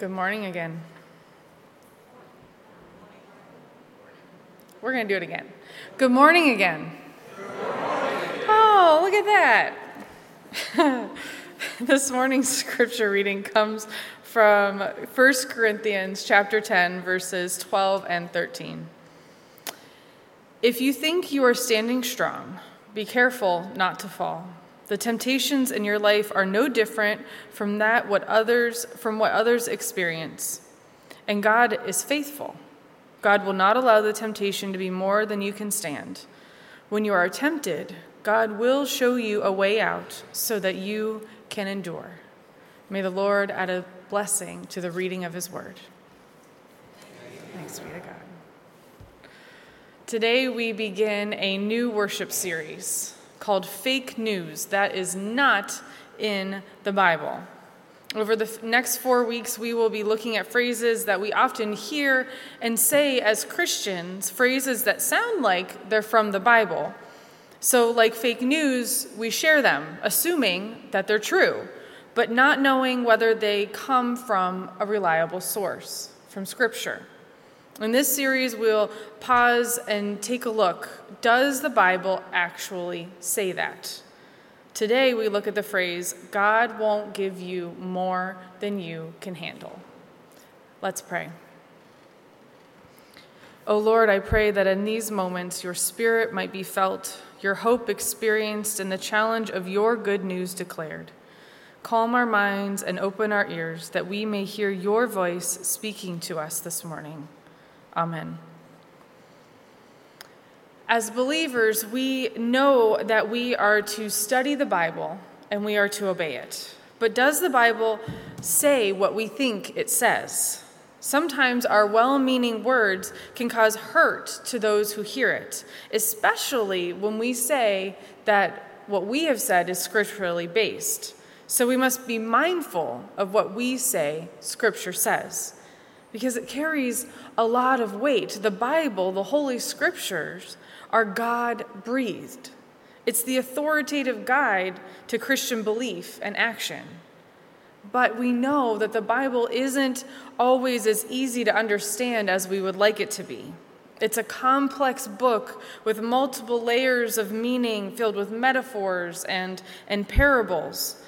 Good morning again. We're going to do it again. Good morning again. Oh, look at that. this morning's scripture reading comes from 1 Corinthians chapter 10 verses 12 and 13. If you think you are standing strong, be careful not to fall. The temptations in your life are no different from that what others from what others experience. And God is faithful. God will not allow the temptation to be more than you can stand. When you are tempted, God will show you a way out so that you can endure. May the Lord add a blessing to the reading of his word. Thanks be to God. Today we begin a new worship series called fake news that is not in the Bible. Over the next four weeks, we will be looking at phrases that we often hear and say as Christians, phrases that sound like they're from the Bible. So, like fake news, we share them, assuming that they're true, but not knowing whether they come from a reliable source, from Scripture. In this series, we'll pause and take a look. Does the Bible actually say that? Today, we look at the phrase, God won't give you more than you can handle. Let's pray. O oh Lord, I pray that in these moments your spirit might be felt, your hope experienced, and the challenge of your good news declared. Calm our minds and open our ears that we may hear your voice speaking to us this morning. Amen. As believers, we know that we are to study the Bible and we are to obey it. But does the Bible say what we think it says? Sometimes our well meaning words can cause hurt to those who hear it, especially when we say that what we have said is scripturally based. So we must be mindful of what we say Scripture says because it carries a lot of weight. The Bible, the Holy Scriptures, are God breathed. It's the authoritative guide to Christian belief and action. But we know that the Bible isn't always as easy to understand as we would like it to be. It's a complex book with multiple layers of meaning filled with metaphors and, and parables.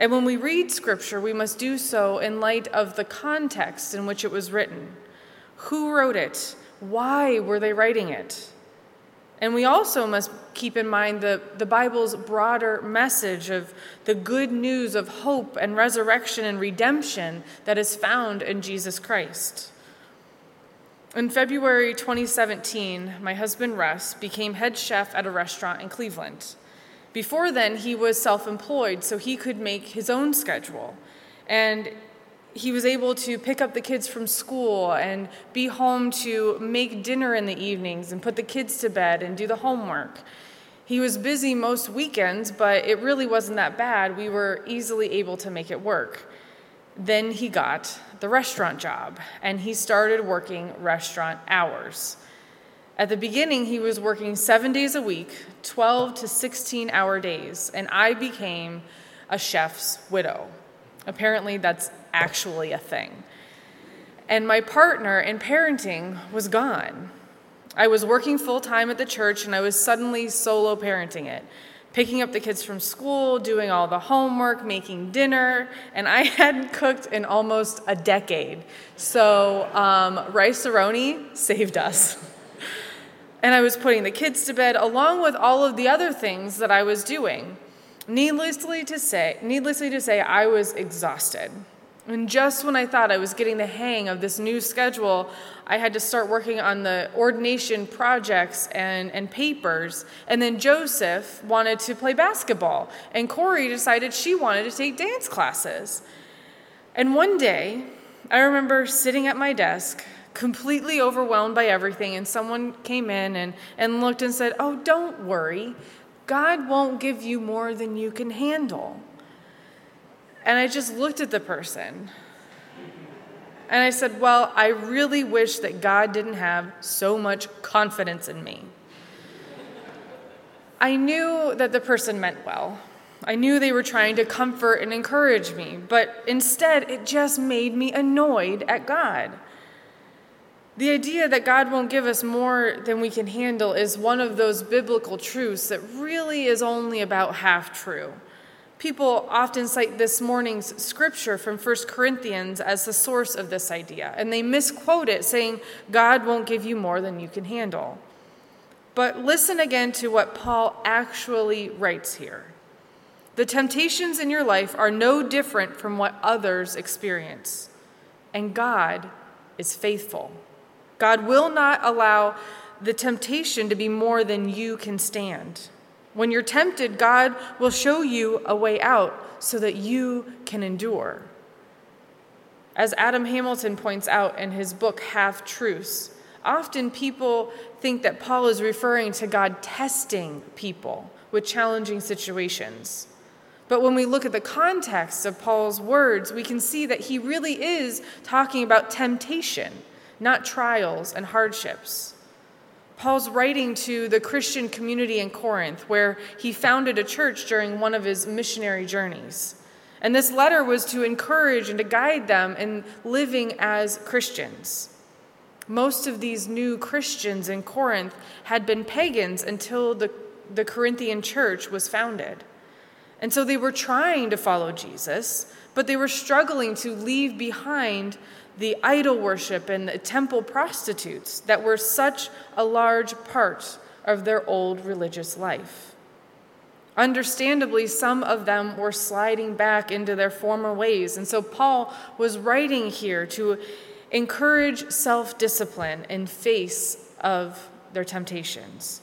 And when we read Scripture, we must do so in light of the context in which it was written. Who wrote it? Why were they writing it? And we also must keep in mind the, the Bible's broader message of the good news of hope and resurrection and redemption that is found in Jesus Christ. In February 2017, my husband Russ became head chef at a restaurant in Cleveland. Before then, he was self employed, so he could make his own schedule. And he was able to pick up the kids from school and be home to make dinner in the evenings and put the kids to bed and do the homework. He was busy most weekends, but it really wasn't that bad. We were easily able to make it work. Then he got the restaurant job and he started working restaurant hours. At the beginning, he was working seven days a week, 12 to 16 hour days, and I became a chef's widow. Apparently, that's actually a thing. And my partner in parenting was gone. I was working full time at the church, and I was suddenly solo parenting it, picking up the kids from school, doing all the homework, making dinner, and I hadn't cooked in almost a decade. So, um, Rice-A-Roni saved us. and I was putting the kids to bed along with all of the other things that I was doing. Needlessly to say, needlessly to say, I was exhausted. And just when I thought I was getting the hang of this new schedule, I had to start working on the ordination projects and, and papers. And then Joseph wanted to play basketball, and Corey decided she wanted to take dance classes. And one day, I remember sitting at my desk, completely overwhelmed by everything, and someone came in and, and looked and said, Oh, don't worry. God won't give you more than you can handle. And I just looked at the person and I said, Well, I really wish that God didn't have so much confidence in me. I knew that the person meant well. I knew they were trying to comfort and encourage me, but instead it just made me annoyed at God. The idea that God won't give us more than we can handle is one of those biblical truths that really is only about half true. People often cite this morning's scripture from 1 Corinthians as the source of this idea, and they misquote it, saying, God won't give you more than you can handle. But listen again to what Paul actually writes here. The temptations in your life are no different from what others experience, and God is faithful. God will not allow the temptation to be more than you can stand. When you're tempted, God will show you a way out so that you can endure. As Adam Hamilton points out in his book, Half Truths, often people think that Paul is referring to God testing people with challenging situations. But when we look at the context of Paul's words, we can see that he really is talking about temptation, not trials and hardships. Paul's writing to the Christian community in Corinth, where he founded a church during one of his missionary journeys. And this letter was to encourage and to guide them in living as Christians. Most of these new Christians in Corinth had been pagans until the, the Corinthian church was founded. And so they were trying to follow Jesus, but they were struggling to leave behind the idol worship and the temple prostitutes that were such a large part of their old religious life. Understandably, some of them were sliding back into their former ways. And so Paul was writing here to encourage self discipline in face of their temptations.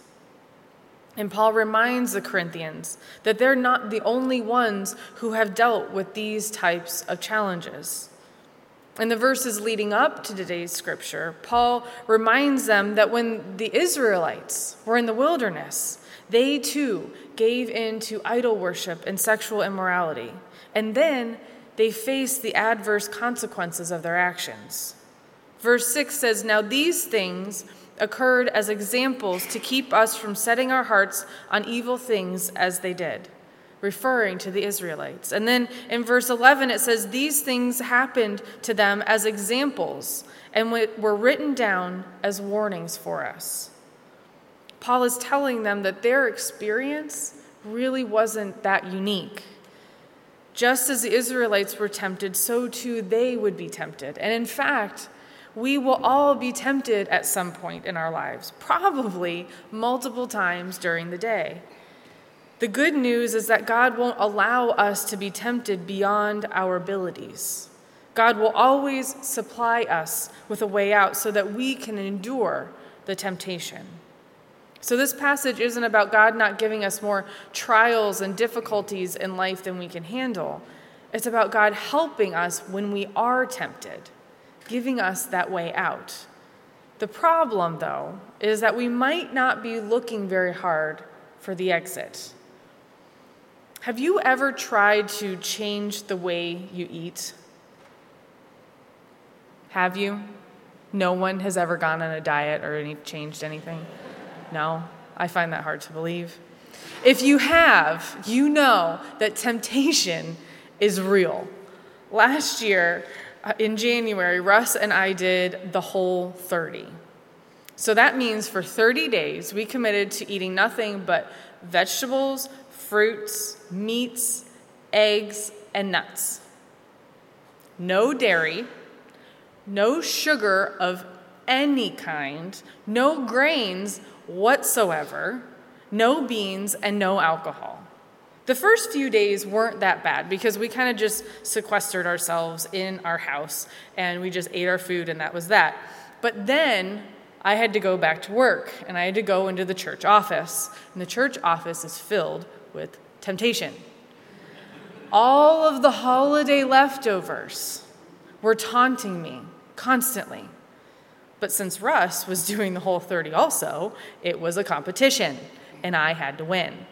And Paul reminds the Corinthians that they're not the only ones who have dealt with these types of challenges. In the verses leading up to today's scripture, Paul reminds them that when the Israelites were in the wilderness, they too gave in to idol worship and sexual immorality. And then they faced the adverse consequences of their actions. Verse 6 says, Now these things occurred as examples to keep us from setting our hearts on evil things as they did referring to the Israelites. And then in verse 11, it says, These things happened to them as examples and were written down as warnings for us. Paul is telling them that their experience really wasn't that unique. Just as the Israelites were tempted, so too they would be tempted. And in fact, we will all be tempted at some point in our lives, probably multiple times during the day. The good news is that God won't allow us to be tempted beyond our abilities. God will always supply us with a way out so that we can endure the temptation. So, this passage isn't about God not giving us more trials and difficulties in life than we can handle. It's about God helping us when we are tempted, giving us that way out. The problem, though, is that we might not be looking very hard for the exit. Have you ever tried to change the way you eat? Have you? No one has ever gone on a diet or any, changed anything? No? I find that hard to believe. If you have, you know that temptation is real. Last year, uh, in January, Russ and I did the whole 30. So that means for 30 days, we committed to eating nothing but vegetables, fruits, meats, eggs, and nuts. No dairy, no sugar of any kind, no grains whatsoever, no beans, and no alcohol. The first few days weren't that bad because we kind of just sequestered ourselves in our house and we just ate our food and that was that. But then I had to go back to work and I had to go into the church office. And the church office is filled with temptation. All of the holiday leftovers were taunting me constantly. But since Russ was doing the whole 30 also, it was a competition, and I had to win.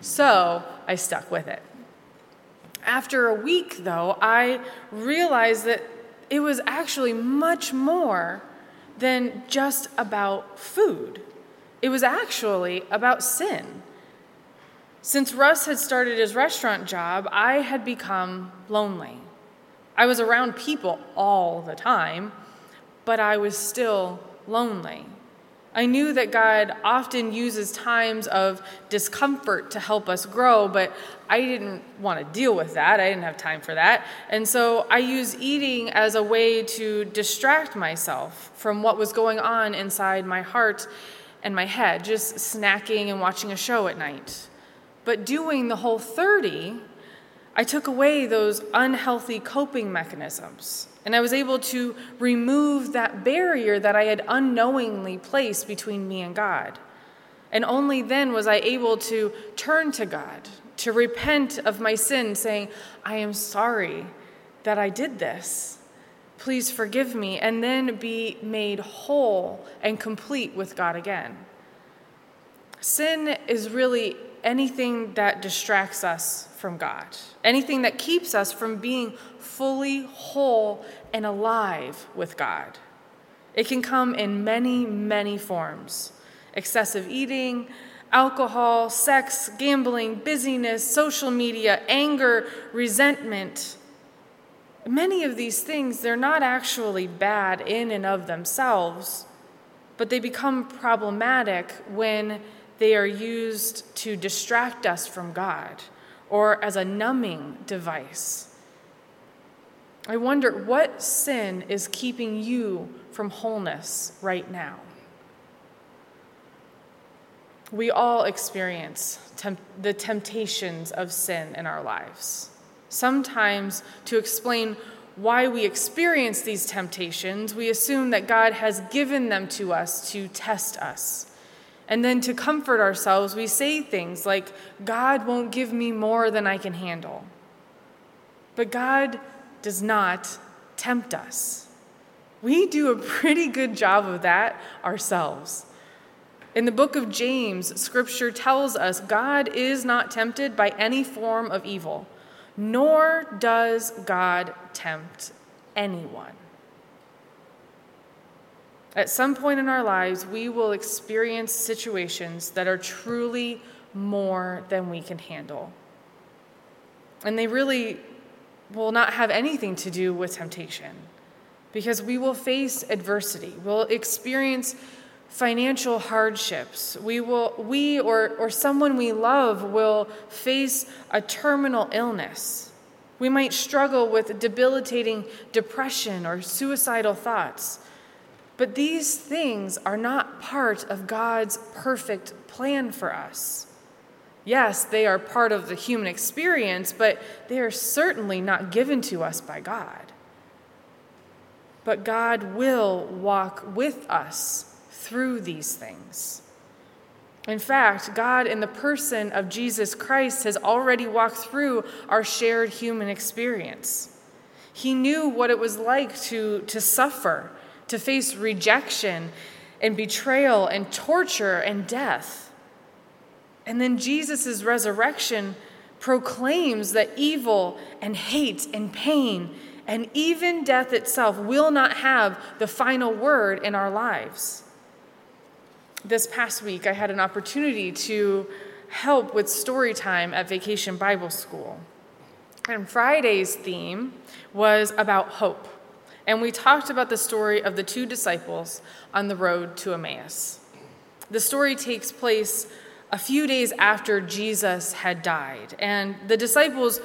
So I stuck with it. After a week, though, I realized that it was actually much more than just about food. It was actually about sin. Since Russ had started his restaurant job, I had become lonely. I was around people all the time, but I was still lonely. I knew that God often uses times of discomfort to help us grow, but I didn't want to deal with that. I didn't have time for that. And so I used eating as a way to distract myself from what was going on inside my heart and my head, just snacking and watching a show at night. But doing the whole 30, I took away those unhealthy coping mechanisms. And I was able to remove that barrier that I had unknowingly placed between me and God. And only then was I able to turn to God, to repent of my sin, saying, I am sorry that I did this. Please forgive me, and then be made whole and complete with God again. Sin is really anything that distracts us from God, anything that keeps us from being fully whole and alive with God. It can come in many, many forms excessive eating, alcohol, sex, gambling, busyness, social media, anger, resentment. Many of these things, they're not actually bad in and of themselves, but they become problematic when they are used to distract us from God or as a numbing device. I wonder what sin is keeping you from wholeness right now? We all experience temp- the temptations of sin in our lives. Sometimes, to explain why we experience these temptations, we assume that God has given them to us to test us. And then to comfort ourselves, we say things like, God won't give me more than I can handle. But God does not tempt us. We do a pretty good job of that ourselves. In the book of James, scripture tells us God is not tempted by any form of evil, nor does God tempt anyone. At some point in our lives, we will experience situations that are truly more than we can handle. And they really will not have anything to do with temptation because we will face adversity. We'll experience financial hardships. We will we or or someone we love will face a terminal illness. We might struggle with debilitating depression or suicidal thoughts. But these things are not part of God's perfect plan for us. Yes, they are part of the human experience, but they are certainly not given to us by God. But God will walk with us through these things. In fact, God, in the person of Jesus Christ, has already walked through our shared human experience. He knew what it was like to, to suffer to face rejection and betrayal and torture and death. And then Jesus' resurrection proclaims that evil and hate and pain and even death itself will not have the final word in our lives. This past week, I had an opportunity to help with story time at Vacation Bible School. And Friday's theme was about hope. And we talked about the story of the two disciples on the road to Emmaus. The story takes place a few days after Jesus had died. And the disciples,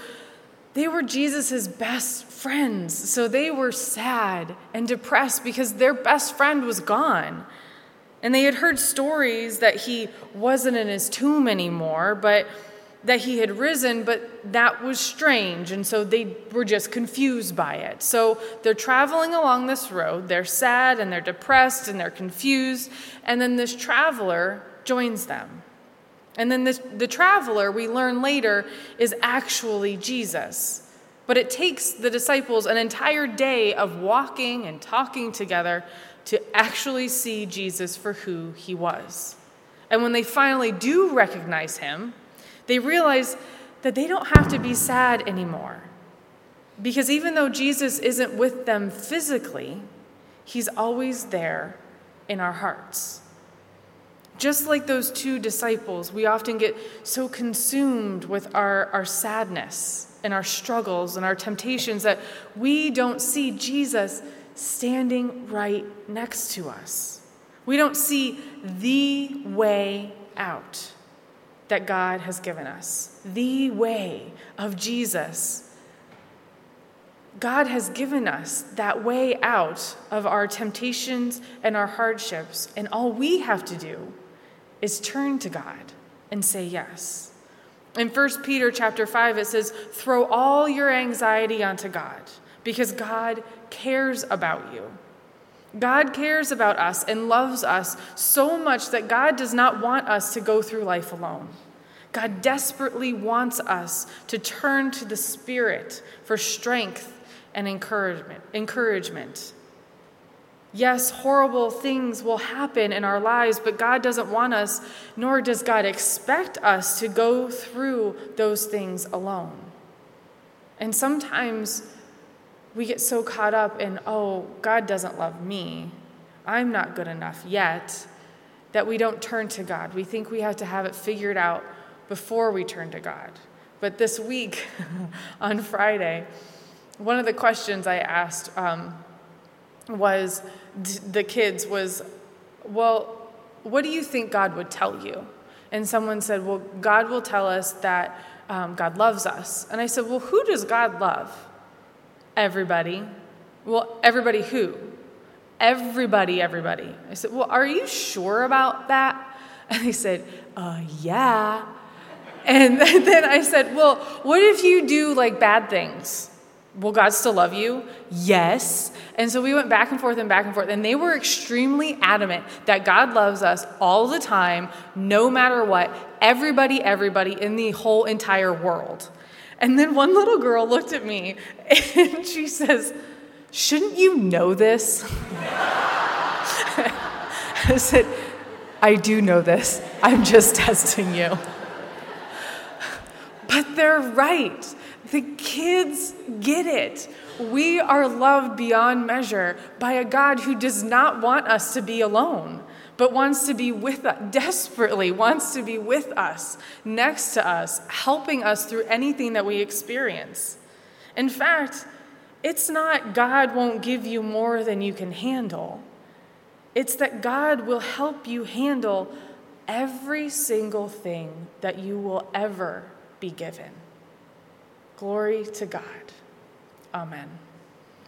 they were Jesus' best friends. So they were sad and depressed because their best friend was gone. And they had heard stories that he wasn't in his tomb anymore, but that he had risen, but that was strange, and so they were just confused by it. So they're traveling along this road, they're sad and they're depressed and they're confused, and then this traveler joins them. And then this, the traveler, we learn later, is actually Jesus. But it takes the disciples an entire day of walking and talking together to actually see Jesus for who he was. And when they finally do recognize him, they realize that they don't have to be sad anymore. Because even though Jesus isn't with them physically, he's always there in our hearts. Just like those two disciples, we often get so consumed with our, our sadness and our struggles and our temptations that we don't see Jesus standing right next to us. We don't see the way out that God has given us, the way of Jesus. God has given us that way out of our temptations and our hardships, and all we have to do is turn to God and say yes. In 1 Peter chapter 5 it says, "Throw all your anxiety onto God, because God cares about you." God cares about us and loves us so much that God does not want us to go through life alone. God desperately wants us to turn to the Spirit for strength and encouragement. encouragement. Yes, horrible things will happen in our lives, but God doesn't want us, nor does God expect us to go through those things alone. And sometimes we get so caught up in, oh, God doesn't love me. I'm not good enough yet, that we don't turn to God. We think we have to have it figured out before we turn to God. But this week, on Friday, one of the questions I asked um, was the kids was, well, what do you think God would tell you? And someone said, well, God will tell us that um, God loves us. And I said, well, who does God love? Everybody. Well, everybody who? Everybody, everybody. I said, Well, are you sure about that? And they said, Uh, yeah. And then I said, Well, what if you do like bad things? Will God still love you? Yes. And so we went back and forth and back and forth, and they were extremely adamant that God loves us all the time, no matter what, everybody, everybody in the whole entire world. And then one little girl looked at me and she says, Shouldn't you know this? I said, I do know this. I'm just testing you. But they're right. The kids get it. We are loved beyond measure by a God who does not want us to be alone but wants to be with us, desperately wants to be with us, next to us, helping us through anything that we experience. In fact, it's not God won't give you more than you can handle. It's that God will help you handle every single thing that you will ever be given. Glory to God. Amen.